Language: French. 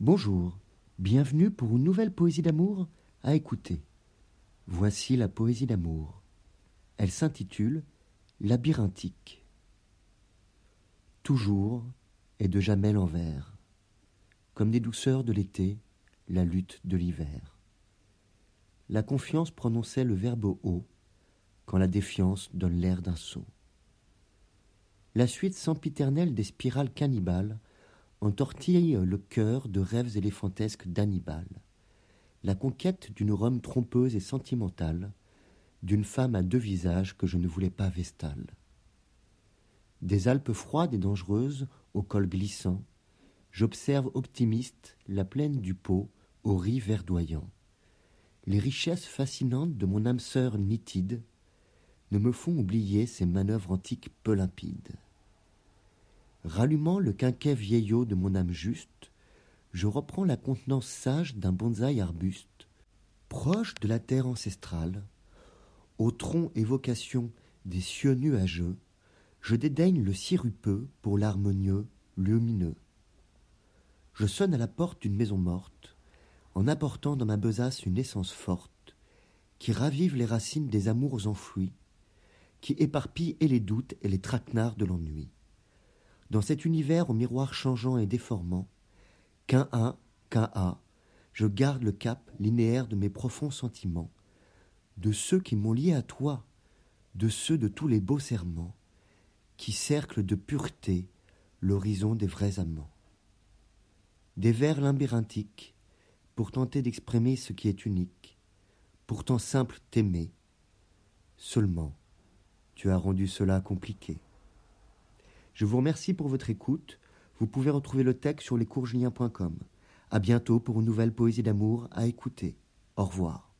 Bonjour, bienvenue pour une nouvelle poésie d'amour à écouter. Voici la poésie d'amour. Elle s'intitule Labyrinthique. Toujours et de jamais l'envers, comme des douceurs de l'été, la lutte de l'hiver. La confiance prononçait le verbe haut, quand la défiance donne l'air d'un sot. La suite sempiternelle des spirales cannibales entortille le cœur de rêves éléphantesques d'Hannibal. La conquête d'une Rome trompeuse et sentimentale, d'une femme à deux visages que je ne voulais pas vestale. Des Alpes froides et dangereuses, au col glissant, j'observe optimiste la plaine du Pô aux riz verdoyants. Les richesses fascinantes de mon âme sœur nitide ne me font oublier ces manœuvres antiques peu limpides. Rallumant le quinquet vieillot de mon âme juste, je reprends la contenance sage d'un bonsaï arbuste, proche de la terre ancestrale, au tronc évocation des cieux nuageux, je dédaigne le sirupeux pour l'harmonieux, lumineux. Je sonne à la porte d'une maison morte, en apportant dans ma besace une essence forte, qui ravive les racines des amours enfouis, qui éparpille et les doutes et les traquenards de l'ennui. Dans cet univers au miroir changeant et déformant, qu'un A, qu'un A, je garde le cap linéaire de mes profonds sentiments, de ceux qui m'ont lié à toi, de ceux de tous les beaux serments, qui cerclent de pureté l'horizon des vrais amants. Des vers labyrinthiques, pour tenter d'exprimer ce qui est unique, pourtant simple t'aimer, seulement tu as rendu cela compliqué. Je vous remercie pour votre écoute. Vous pouvez retrouver le texte sur lescoursjulien.com. À bientôt pour une nouvelle poésie d'amour à écouter. Au revoir.